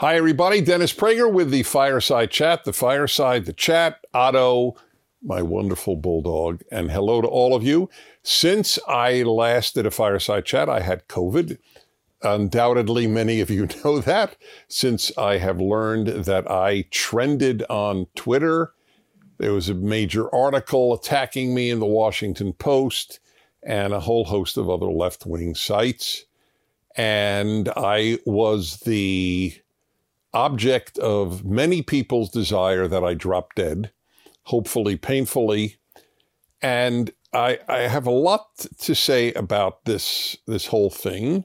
Hi, everybody. Dennis Prager with the Fireside Chat, the Fireside, the Chat, Otto, my wonderful bulldog, and hello to all of you. Since I last did a Fireside Chat, I had COVID. Undoubtedly, many of you know that since I have learned that I trended on Twitter. There was a major article attacking me in the Washington Post and a whole host of other left wing sites. And I was the object of many people's desire that I drop dead, hopefully painfully. And I, I have a lot to say about this this whole thing.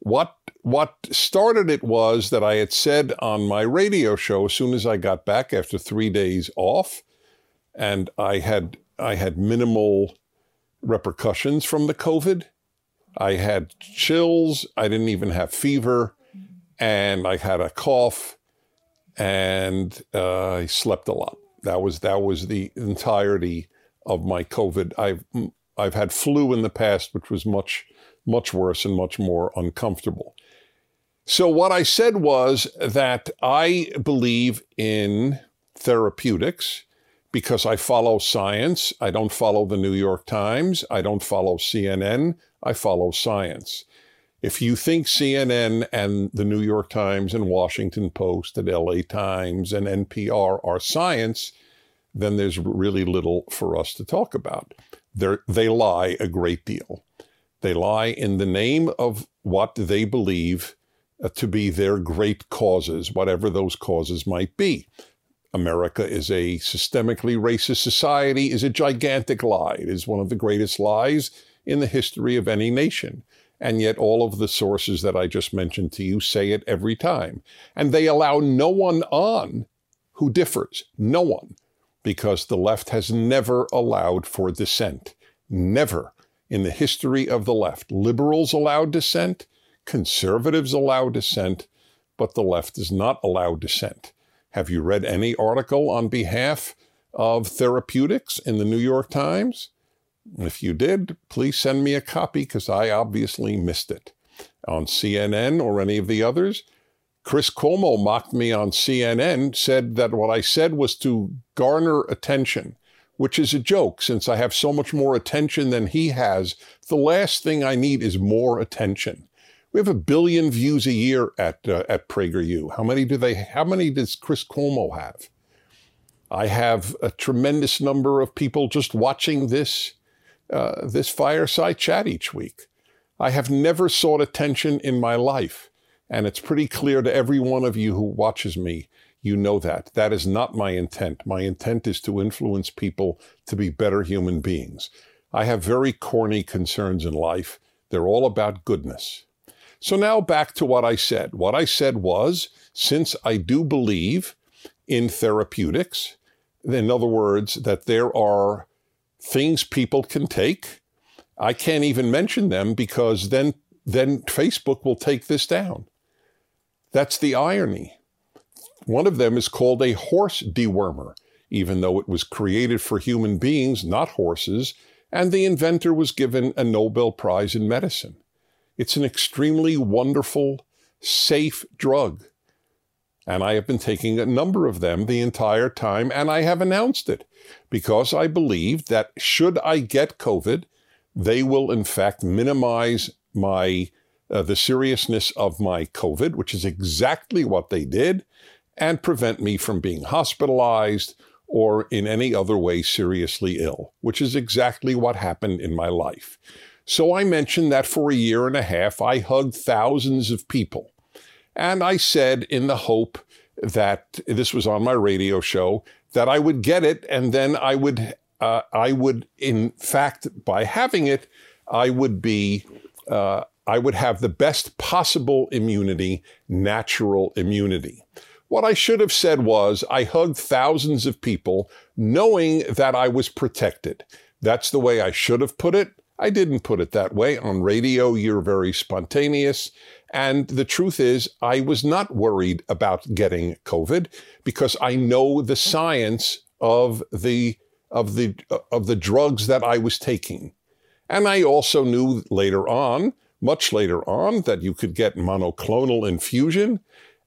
What what started it was that I had said on my radio show as soon as I got back after three days off, and I had I had minimal repercussions from the COVID. I had chills. I didn't even have fever and I had a cough, and uh, I slept a lot. That was that was the entirety of my COVID. I've I've had flu in the past, which was much much worse and much more uncomfortable. So what I said was that I believe in therapeutics because I follow science. I don't follow the New York Times. I don't follow CNN. I follow science. If you think CNN and the New York Times and Washington Post and LA Times and NPR are science, then there's really little for us to talk about. They're, they lie a great deal. They lie in the name of what they believe uh, to be their great causes, whatever those causes might be. America is a systemically racist society is a gigantic lie. It is one of the greatest lies in the history of any nation. And yet, all of the sources that I just mentioned to you say it every time. And they allow no one on who differs. No one. Because the left has never allowed for dissent. Never in the history of the left. Liberals allow dissent, conservatives allow dissent, but the left does not allow dissent. Have you read any article on behalf of therapeutics in the New York Times? If you did, please send me a copy because I obviously missed it. On CNN or any of the others, Chris Cuomo mocked me on CNN, said that what I said was to garner attention, which is a joke since I have so much more attention than he has. The last thing I need is more attention. We have a billion views a year at uh, at PragerU. How many do they? How many does Chris Cuomo have? I have a tremendous number of people just watching this uh, this fireside chat each week. I have never sought attention in my life. And it's pretty clear to every one of you who watches me, you know that. That is not my intent. My intent is to influence people to be better human beings. I have very corny concerns in life. They're all about goodness. So now back to what I said. What I said was since I do believe in therapeutics, in other words, that there are things people can take. I can't even mention them because then then Facebook will take this down. That's the irony. One of them is called a horse dewormer, even though it was created for human beings, not horses, and the inventor was given a Nobel Prize in medicine. It's an extremely wonderful, safe drug. And I have been taking a number of them the entire time, and I have announced it because I believe that should I get COVID, they will in fact minimize my uh, the seriousness of my COVID, which is exactly what they did, and prevent me from being hospitalized or in any other way seriously ill, which is exactly what happened in my life. So I mentioned that for a year and a half, I hugged thousands of people. And I said, in the hope that this was on my radio show, that I would get it, and then I would, uh, I would, in fact, by having it, I would be, uh, I would have the best possible immunity, natural immunity. What I should have said was, I hugged thousands of people knowing that I was protected. That's the way I should have put it. I didn't put it that way. On radio, you're very spontaneous. And the truth is, I was not worried about getting COVID because I know the science of the of the of the drugs that I was taking. And I also knew later on, much later on, that you could get monoclonal infusion.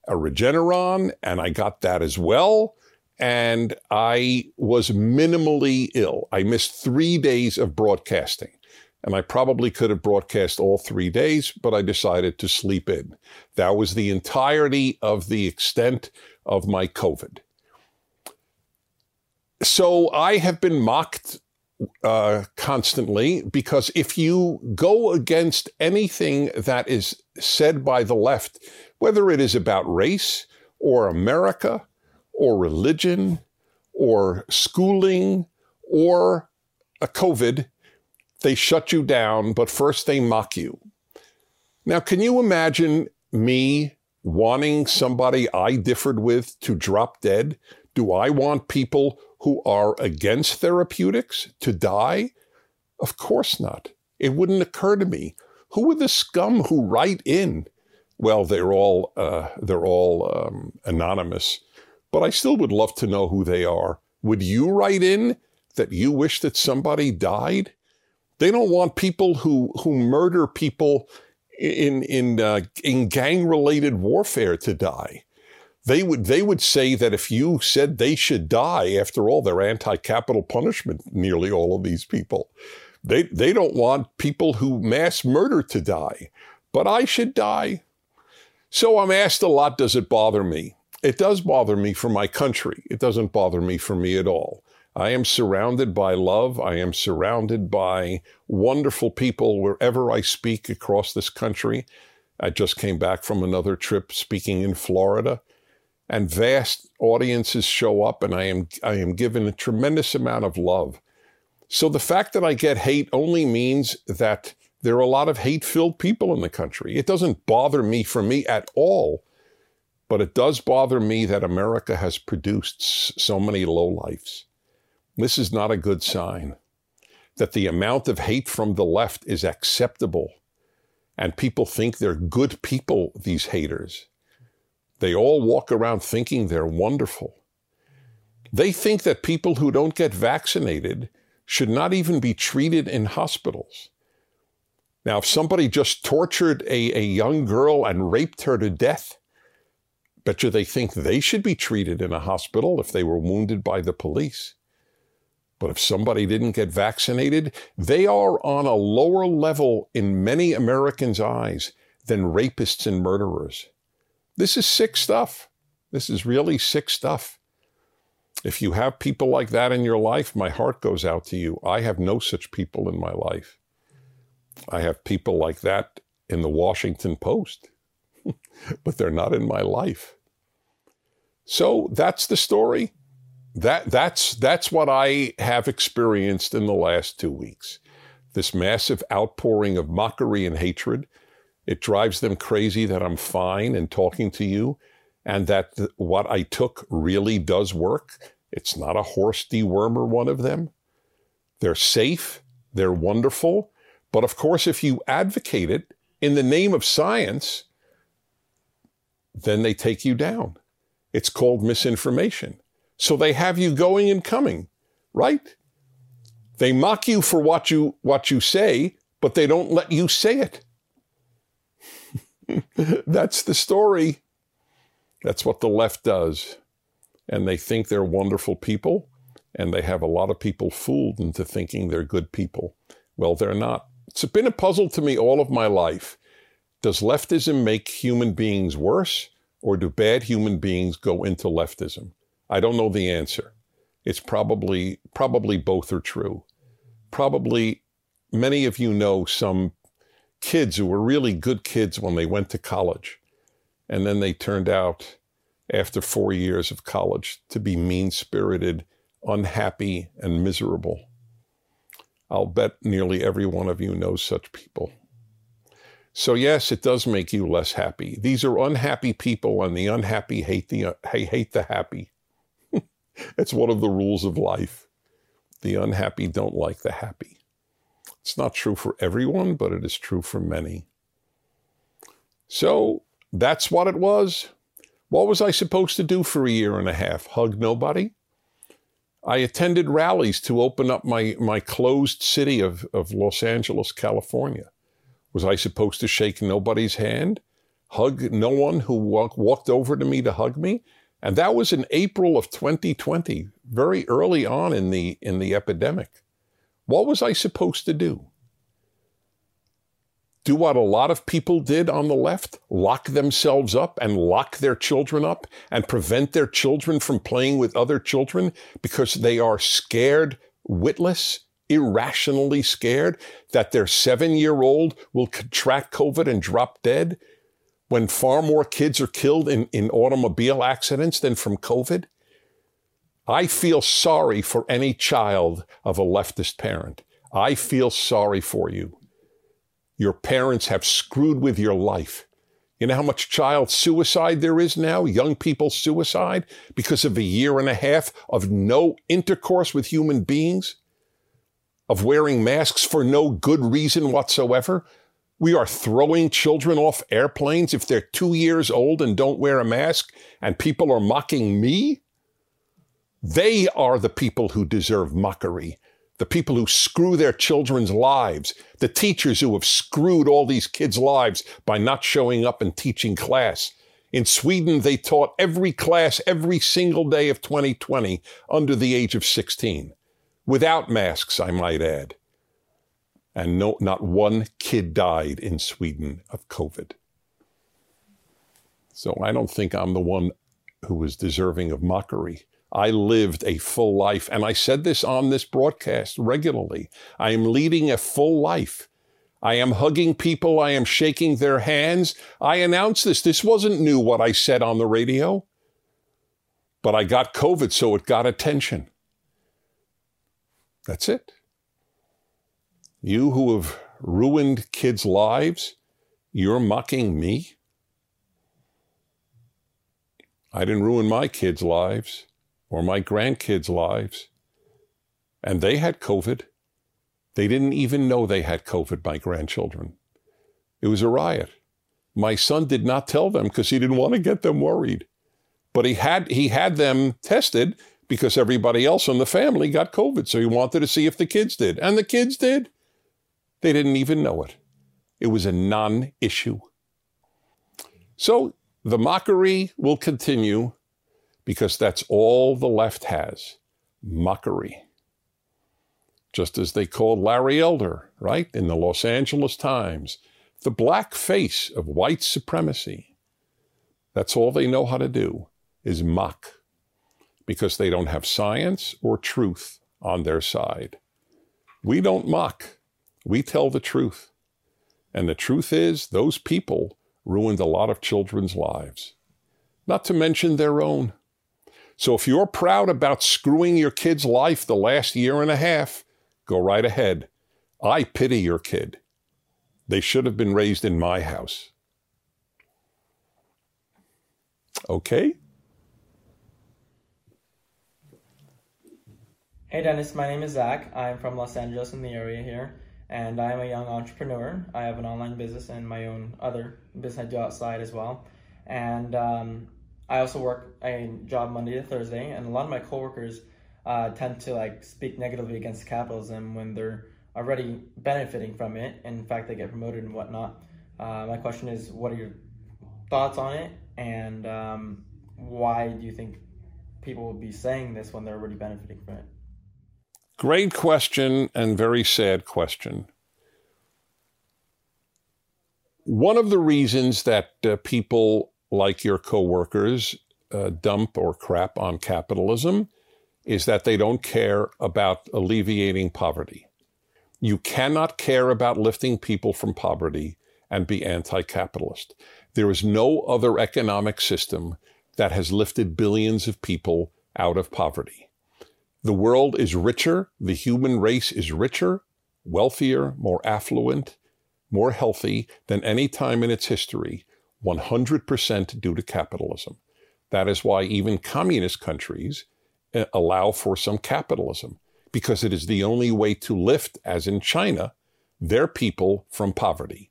a Regeneron, and I got that as well. And I was minimally ill. I missed three days of broadcasting. And I probably could have broadcast all three days, but I decided to sleep in. That was the entirety of the extent of my COVID. So I have been mocked uh, constantly because if you go against anything that is said by the left, whether it is about race or America or religion or schooling or a COVID, they shut you down, but first they mock you. Now, can you imagine me wanting somebody I differed with to drop dead? Do I want people who are against therapeutics to die? Of course not. It wouldn't occur to me. Who are the scum who write in? Well, they're all uh, they're all um, anonymous, but I still would love to know who they are. Would you write in that you wish that somebody died? They don't want people who who murder people in in uh, in gang related warfare to die. They would they would say that if you said they should die, after all, they're anti-capital punishment. Nearly all of these people, they they don't want people who mass murder to die, but I should die. So I'm asked a lot. Does it bother me? It does bother me for my country. It doesn't bother me for me at all. I am surrounded by love. I am surrounded by wonderful people wherever I speak across this country. I just came back from another trip speaking in Florida, and vast audiences show up, and I am, I am given a tremendous amount of love. So the fact that I get hate only means that there are a lot of hate filled people in the country. It doesn't bother me for me at all, but it does bother me that America has produced so many lowlifes. This is not a good sign that the amount of hate from the left is acceptable. And people think they're good people, these haters. They all walk around thinking they're wonderful. They think that people who don't get vaccinated should not even be treated in hospitals. Now, if somebody just tortured a, a young girl and raped her to death, bet you they think they should be treated in a hospital if they were wounded by the police. But if somebody didn't get vaccinated, they are on a lower level in many Americans' eyes than rapists and murderers. This is sick stuff. This is really sick stuff. If you have people like that in your life, my heart goes out to you. I have no such people in my life. I have people like that in the Washington Post, but they're not in my life. So that's the story that that's that's what I have experienced in the last two weeks. This massive outpouring of mockery and hatred. It drives them crazy that I'm fine and talking to you, and that th- what I took really does work. It's not a horse dewormer, one of them. They're safe, they're wonderful. But of course, if you advocate it in the name of science, then they take you down. It's called misinformation. So they have you going and coming, right? They mock you for what you what you say, but they don't let you say it. That's the story. That's what the left does. And they think they're wonderful people, and they have a lot of people fooled into thinking they're good people. Well, they're not. It's been a puzzle to me all of my life. Does leftism make human beings worse, or do bad human beings go into leftism? I don't know the answer. It's probably probably both are true. Probably many of you know some kids who were really good kids when they went to college and then they turned out after 4 years of college to be mean-spirited, unhappy and miserable. I'll bet nearly every one of you knows such people. So yes, it does make you less happy. These are unhappy people, and the unhappy hate the hate the happy. It's one of the rules of life. The unhappy don't like the happy. It's not true for everyone, but it is true for many. So that's what it was. What was I supposed to do for a year and a half? Hug nobody? I attended rallies to open up my, my closed city of, of Los Angeles, California. Was I supposed to shake nobody's hand? hug no one who walk, walked over to me to hug me. And that was in April of 2020, very early on in the, in the epidemic. What was I supposed to do? Do what a lot of people did on the left lock themselves up and lock their children up and prevent their children from playing with other children because they are scared, witless, irrationally scared that their seven year old will contract COVID and drop dead when far more kids are killed in, in automobile accidents than from COVID? I feel sorry for any child of a leftist parent. I feel sorry for you. Your parents have screwed with your life. You know how much child suicide there is now, young people suicide, because of a year and a half of no intercourse with human beings, of wearing masks for no good reason whatsoever. We are throwing children off airplanes if they're two years old and don't wear a mask, and people are mocking me. They are the people who deserve mockery the people who screw their children's lives, the teachers who have screwed all these kids' lives by not showing up and teaching class. In Sweden, they taught every class every single day of 2020 under the age of 16, without masks, I might add. And no, not one kid died in Sweden of COVID. So I don't think I'm the one who was deserving of mockery. I lived a full life. And I said this on this broadcast regularly. I am leading a full life. I am hugging people. I am shaking their hands. I announced this. This wasn't new what I said on the radio, but I got COVID, so it got attention. That's it. You who have ruined kids' lives, you're mocking me. I didn't ruin my kids' lives or my grandkids' lives. And they had COVID. They didn't even know they had COVID, my grandchildren. It was a riot. My son did not tell them because he didn't want to get them worried. But he had he had them tested because everybody else in the family got COVID. So he wanted to see if the kids did. And the kids did. They didn't even know it. It was a non issue. So the mockery will continue because that's all the left has mockery. Just as they called Larry Elder, right, in the Los Angeles Times, the black face of white supremacy. That's all they know how to do is mock because they don't have science or truth on their side. We don't mock, we tell the truth. And the truth is, those people ruined a lot of children's lives, not to mention their own. So if you're proud about screwing your kid's life the last year and a half, go right ahead. I pity your kid. They should have been raised in my house. Okay? Hey Dennis, my name is Zach. I'm from Los Angeles in the area here, and I'm a young entrepreneur. I have an online business and my own other business I do outside as well. And um, I also work a job Monday to Thursday, and a lot of my coworkers uh, tend to like speak negatively against capitalism when they're already benefiting from it. In fact, they get promoted and whatnot. Uh, my question is, what are your thoughts on it, and um, why do you think people would be saying this when they're already benefiting from it? Great question and very sad question. One of the reasons that uh, people like your coworkers uh, dump or crap on capitalism is that they don't care about alleviating poverty. You cannot care about lifting people from poverty and be anti capitalist. There is no other economic system that has lifted billions of people out of poverty. The world is richer, the human race is richer, wealthier, more affluent, more healthy than any time in its history 100% due to capitalism. That is why even communist countries eh, allow for some capitalism, because it is the only way to lift, as in China, their people from poverty.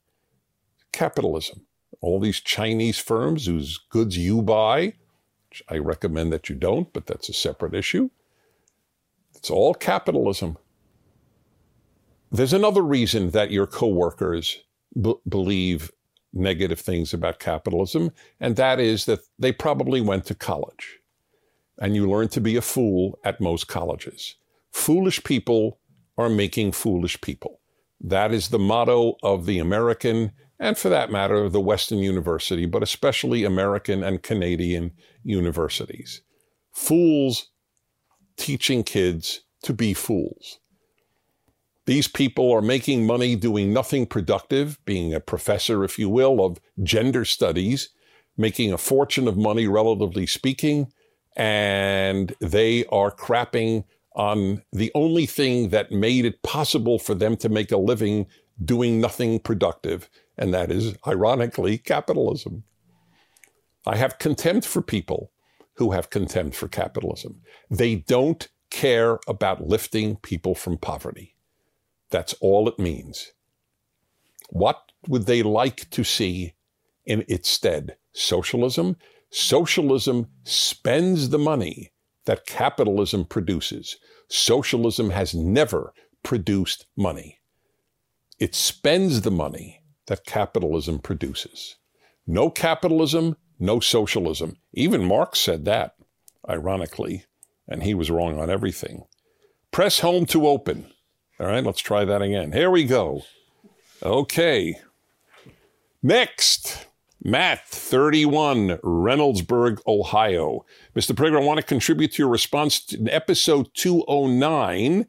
Capitalism. All these Chinese firms whose goods you buy, I recommend that you don't, but that's a separate issue. It's all capitalism. There's another reason that your coworkers b- believe negative things about capitalism, and that is that they probably went to college. And you learn to be a fool at most colleges. Foolish people are making foolish people. That is the motto of the American, and for that matter, the Western university, but especially American and Canadian universities. Fools teaching kids to be fools. These people are making money doing nothing productive, being a professor, if you will, of gender studies, making a fortune of money, relatively speaking, and they are crapping on the only thing that made it possible for them to make a living doing nothing productive, and that is, ironically, capitalism. I have contempt for people who have contempt for capitalism. They don't care about lifting people from poverty. That's all it means. What would they like to see in its stead? Socialism? Socialism spends the money that capitalism produces. Socialism has never produced money. It spends the money that capitalism produces. No capitalism, no socialism. Even Marx said that, ironically, and he was wrong on everything. Press home to open. All right, let's try that again. Here we go. Okay. Next, Matt, 31, Reynoldsburg, Ohio. Mr. Prager, I want to contribute to your response to episode 209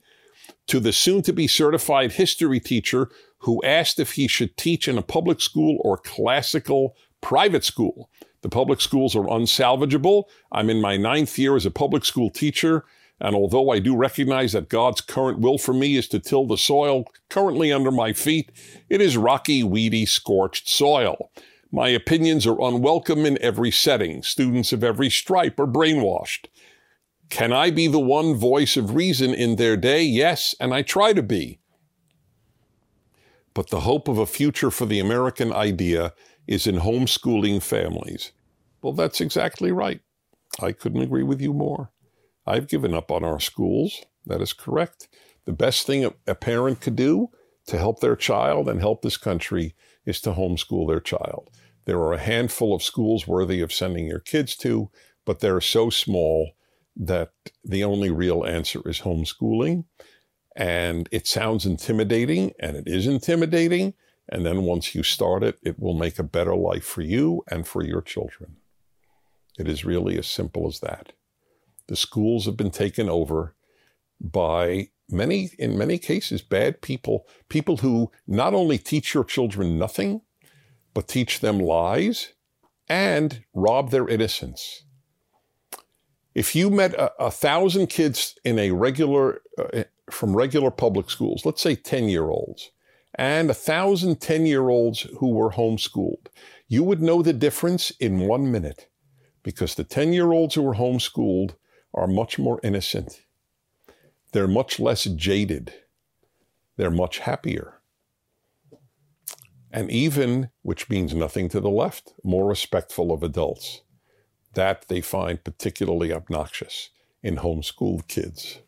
to the soon to be certified history teacher who asked if he should teach in a public school or classical private school. The public schools are unsalvageable. I'm in my ninth year as a public school teacher, and although I do recognize that God's current will for me is to till the soil currently under my feet, it is rocky, weedy, scorched soil. My opinions are unwelcome in every setting. Students of every stripe are brainwashed. Can I be the one voice of reason in their day? Yes, and I try to be. But the hope of a future for the American idea is in homeschooling families. Well, that's exactly right. I couldn't agree with you more. I've given up on our schools. That is correct. The best thing a, parent could do to help their child and help this country is to homeschool their child. There are a handful of schools worthy of sending your kids to, but they're so small that the only real answer is homeschooling. And it sounds intimidating, and it is intimidating. And then once you start it, it will make a better life for you and for your children. It is really as simple as that. The schools have been taken over by many, in many cases, bad people, people who not only teach your children nothing, but teach them lies and rob their innocence. If you met a, a thousand kids in a regular, uh, from regular public schools, let's say 10 year olds, and a thousand 10 year olds who were homeschooled. You would know the difference in one minute because the 10 year olds who were homeschooled are much more innocent. They're much less jaded. They're much happier. And even, which means nothing to the left, more respectful of adults. That they find particularly obnoxious in homeschooled kids.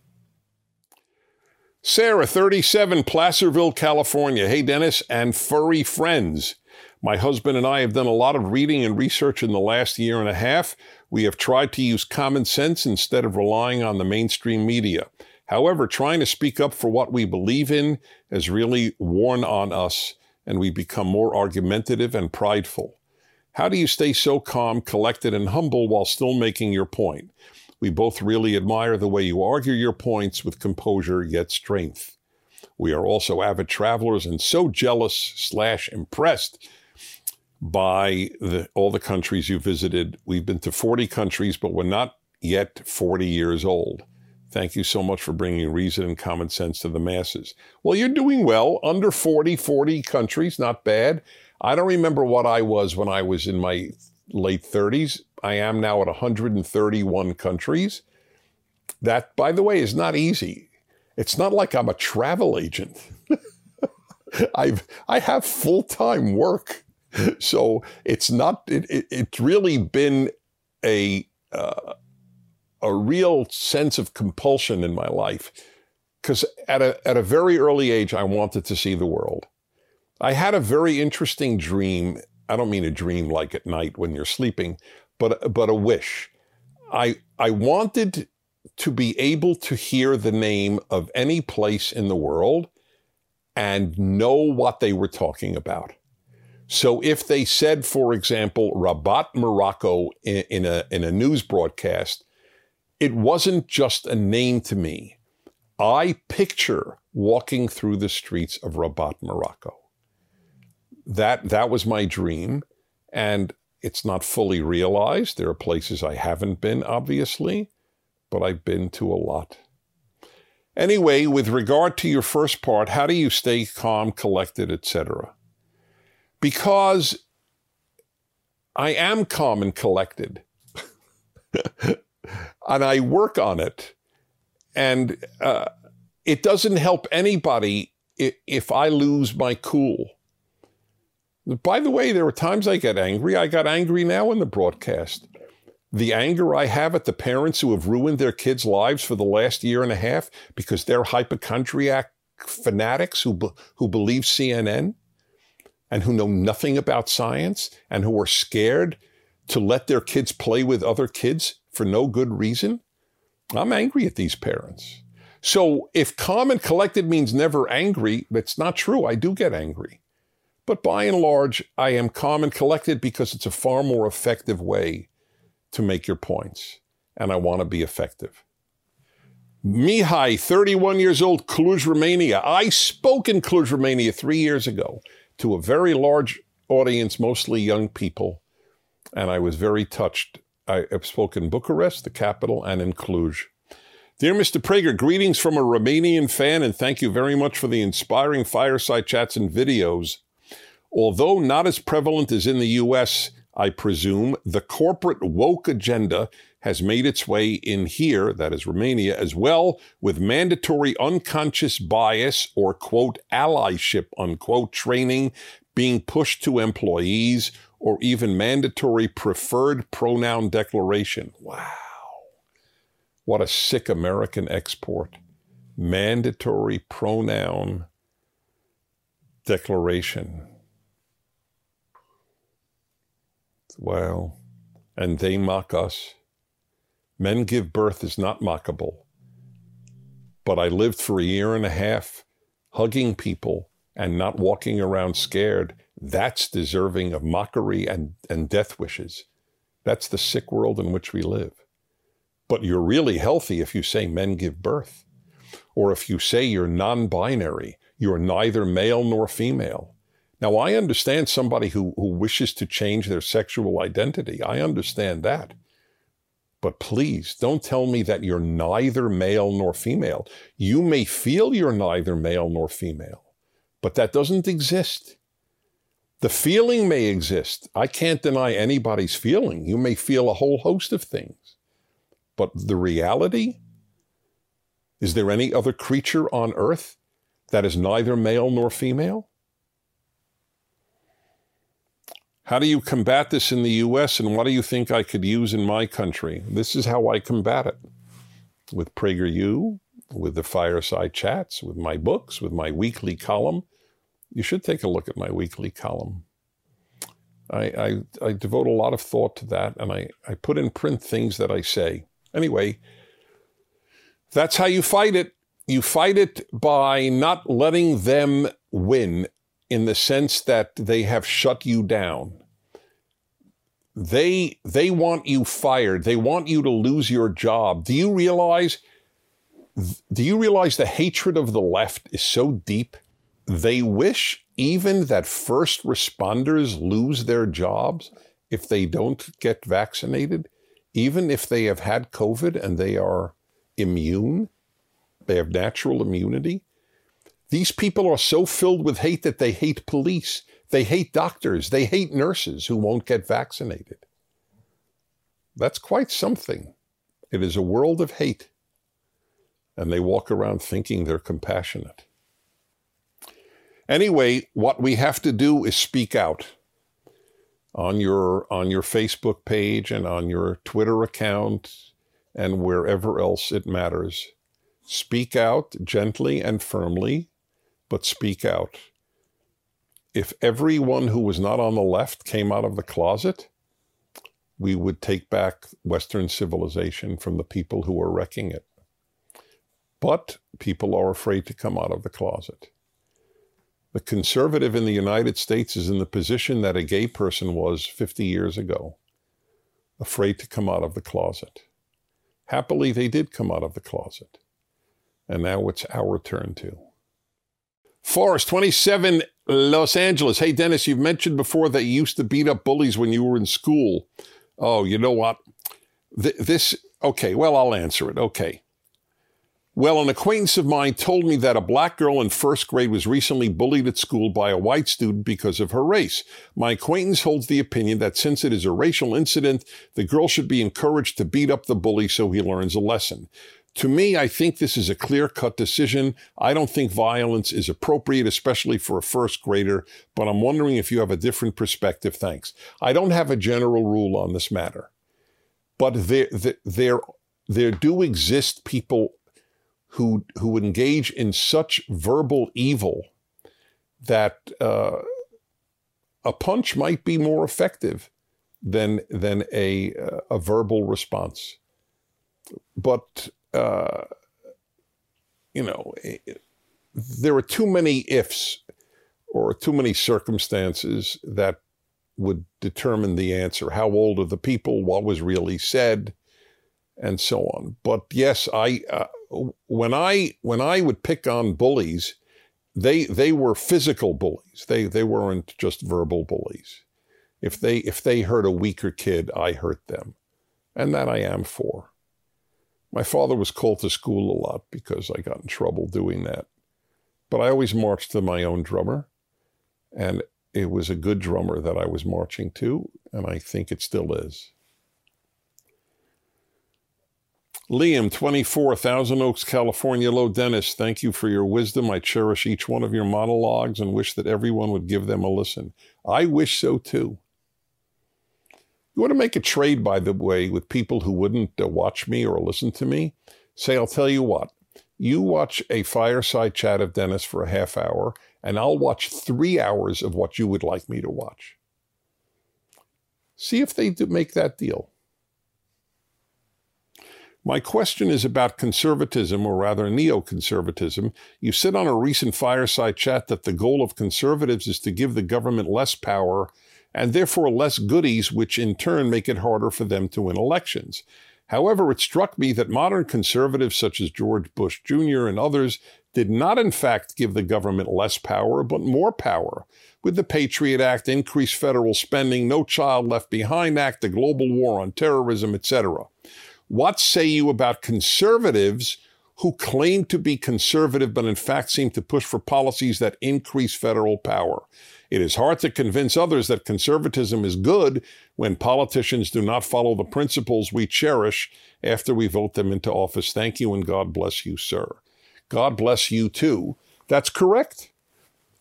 Sarah, 37, Placerville, California. Hey, Dennis and furry friends. My husband and I have done a lot of reading and research in the last year and a half. We have tried to use common sense instead of relying on the mainstream media. However, trying to speak up for what we believe in has really worn on us, and we become more argumentative and prideful. How do you stay so calm, collected, and humble while still making your point? We both really admire the way you argue your points with composure yet strength. We are also avid travelers and so jealous slash impressed by the, all the countries you visited. We've been to 40 countries, but we're not yet 40 years old. Thank you so much for bringing reason and common sense to the masses. Well, you're doing well. Under 40, 40 countries, not bad. I don't remember what I was when I was in my late 30s. I am now at 131 countries. That, by the way, is not easy. It's not like I'm a travel agent. I've I have full time work, so it's not. It, it, it's really been a uh, a real sense of compulsion in my life because at a at a very early age I wanted to see the world. I had a very interesting dream I don't mean a dream like at night when you're sleeping, but but a wish. I I wanted to be able to hear the name of any place in the world and know what they were talking about. So if they said, for example, Rabat, Morocco in, in, a, in a news broadcast, it wasn't just a name to me. I picture walking through the streets of Rabat, Morocco. That, that was my dream. And it's not fully realized. There are places I haven't been, obviously, but I've been to a lot. Anyway, with regard to your first part, how do you stay calm, collected, etc.? Because I am calm and collected. and I work on it. And uh, it doesn't help anybody if I lose my cool. By the way, there are times I get angry. I got angry now in the broadcast. The anger I have at the parents who have ruined their kids' lives for the last year and a half because they're hypochondriac fanatics who, who believe CNN and who know nothing about science and who are scared to let their kids play with other kids for no good reason. I'm angry at these parents. So if calm and collected means never angry, that's not true. I do get angry. But by and large, I am calm and collected because it's a far more effective way to make your points. And I want to be effective. Mihai, 31 years old, Cluj, Romania. I spoke in Cluj, Romania three years ago to a very large audience, mostly young people. And I was very touched. I have spoken in Bucharest, the capital, and in Cluj. Dear Mr. Prager, greetings from a Romanian fan, and thank you very much for the inspiring fireside chats and videos. Although not as prevalent as in the US, I presume, the corporate woke agenda has made its way in here, that is Romania, as well, with mandatory unconscious bias or quote allyship unquote training being pushed to employees or even mandatory preferred pronoun declaration. Wow. What a sick American export. Mandatory pronoun declaration. Well, and they mock us. Men give birth is not mockable. But I lived for a year and a half hugging people and not walking around scared. That's deserving of mockery and, and death wishes. That's the sick world in which we live. But you're really healthy if you say men give birth, or if you say you're non binary, you're neither male nor female. Now, I understand somebody who, who wishes to change their sexual identity. I understand that. But please don't tell me that you're neither male nor female. You may feel you're neither male nor female, but that doesn't exist. The feeling may exist. I can't deny anybody's feeling. You may feel a whole host of things. But the reality? Is there any other creature on earth that is neither male nor female? How do you combat this in the US and what do you think I could use in my country? This is how I combat it with PragerU, with the fireside chats, with my books, with my weekly column. You should take a look at my weekly column. I, I, I devote a lot of thought to that and I, I put in print things that I say. Anyway, that's how you fight it. You fight it by not letting them win in the sense that they have shut you down. They they want you fired. They want you to lose your job. Do you realize do you realize the hatred of the left is so deep? They wish even that first responders lose their jobs if they don't get vaccinated, even if they have had COVID and they are immune, they have natural immunity. These people are so filled with hate that they hate police. They hate doctors. They hate nurses who won't get vaccinated. That's quite something. It is a world of hate. And they walk around thinking they're compassionate. Anyway, what we have to do is speak out on your on your Facebook page and on your Twitter account and wherever else it matters. Speak out gently and firmly, but speak out. If everyone who was not on the left came out of the closet, we would take back Western civilization from the people who are wrecking it. But people are afraid to come out of the closet. The conservative in the United States is in the position that a gay person was 50 years ago, afraid to come out of the closet. Happily, they did come out of the closet. And now it's our turn to. Forrest, 27, Los Angeles. Hey, Dennis, you've mentioned before that you used to beat up bullies when you were in school. Oh, you know what? Th- this, okay, well, I'll answer it. Okay. Well, an acquaintance of mine told me that a black girl in first grade was recently bullied at school by a white student because of her race. My acquaintance holds the opinion that since it is a racial incident, the girl should be encouraged to beat up the bully so he learns a lesson. To me, I think this is a clear cut decision. I don't think violence is appropriate, especially for a first grader, but I'm wondering if you have a different perspective. Thanks. I don't have a general rule on this matter, but there, there, there do exist people who, who engage in such verbal evil that uh, a punch might be more effective than, than a, a verbal response. But uh, you know, it, there are too many ifs or too many circumstances that would determine the answer. How old are the people? What was really said? And so on. But yes, I uh, when I when I would pick on bullies, they they were physical bullies. They they weren't just verbal bullies. If they if they hurt a weaker kid, I hurt them, and that I am for. My father was called to school a lot because I got in trouble doing that. But I always marched to my own drummer, and it was a good drummer that I was marching to, and I think it still is. Liam, 24, Thousand Oaks, California. Low Dennis, thank you for your wisdom. I cherish each one of your monologues and wish that everyone would give them a listen. I wish so too. You want to make a trade, by the way, with people who wouldn't uh, watch me or listen to me? Say, I'll tell you what, you watch a fireside chat of Dennis for a half hour, and I'll watch three hours of what you would like me to watch. See if they make that deal. My question is about conservatism, or rather neoconservatism. You said on a recent fireside chat that the goal of conservatives is to give the government less power and therefore less goodies, which in turn make it harder for them to win elections. However, it struck me that modern conservatives such as George Bush Jr. and others did not, in fact, give the government less power, but more power. With the Patriot Act, increased federal spending, No Child Left Behind Act, the global war on terrorism, etc. What say you about conservatives who claim to be conservative, but in fact seem to push for policies that increase federal power? It is hard to convince others that conservatism is good when politicians do not follow the principles we cherish after we vote them into office. Thank you and God bless you, sir. God bless you too. That's correct.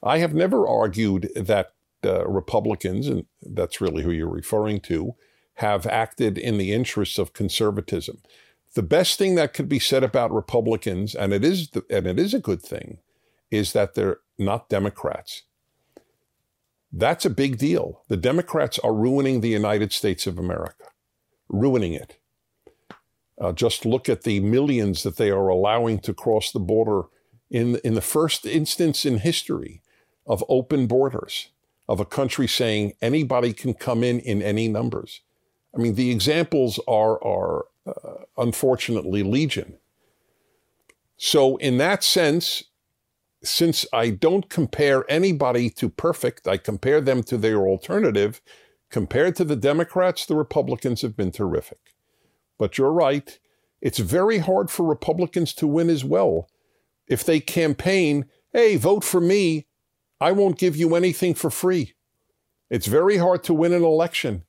I have never argued that uh, Republicans, and that's really who you're referring to, have acted in the interests of conservatism. The best thing that could be said about Republicans, and it is, the, and it is a good thing, is that they're not Democrats. That's a big deal. The Democrats are ruining the United States of America, ruining it. Uh, just look at the millions that they are allowing to cross the border in, in the first instance in history of open borders, of a country saying anybody can come in in any numbers. I mean, the examples are, are uh, unfortunately legion. So, in that sense, since I don't compare anybody to perfect, I compare them to their alternative. Compared to the Democrats, the Republicans have been terrific. But you're right, it's very hard for Republicans to win as well. If they campaign, hey, vote for me, I won't give you anything for free. It's very hard to win an election.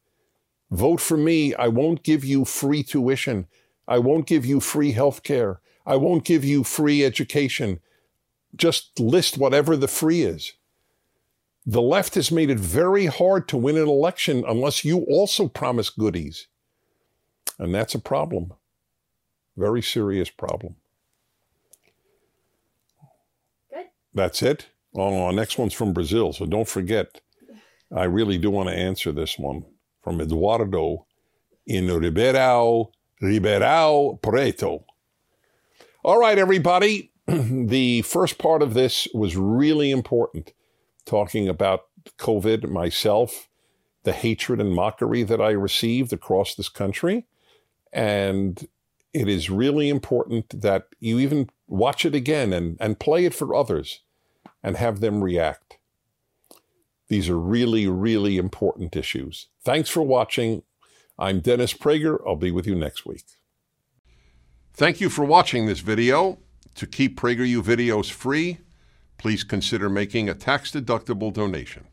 Vote for me, I won't give you free tuition. I won't give you free health care. I won't give you free education just list whatever the free is. The left has made it very hard to win an election unless you also promise goodies. And that's a problem. Very serious problem. Good. That's it? Oh, next one's from Brazil, so don't forget. I really do want to answer this one from Eduardo in Ribeirão, Ribeirão Preto. All right, everybody. the first part of this was really important, talking about COVID, myself, the hatred and mockery that I received across this country. And it is really important that you even watch it again and, and play it for others and have them react. These are really, really important issues. Thanks for watching. I'm Dennis Prager. I'll be with you next week. Thank you for watching this video. To keep PragerU videos free, please consider making a tax-deductible donation.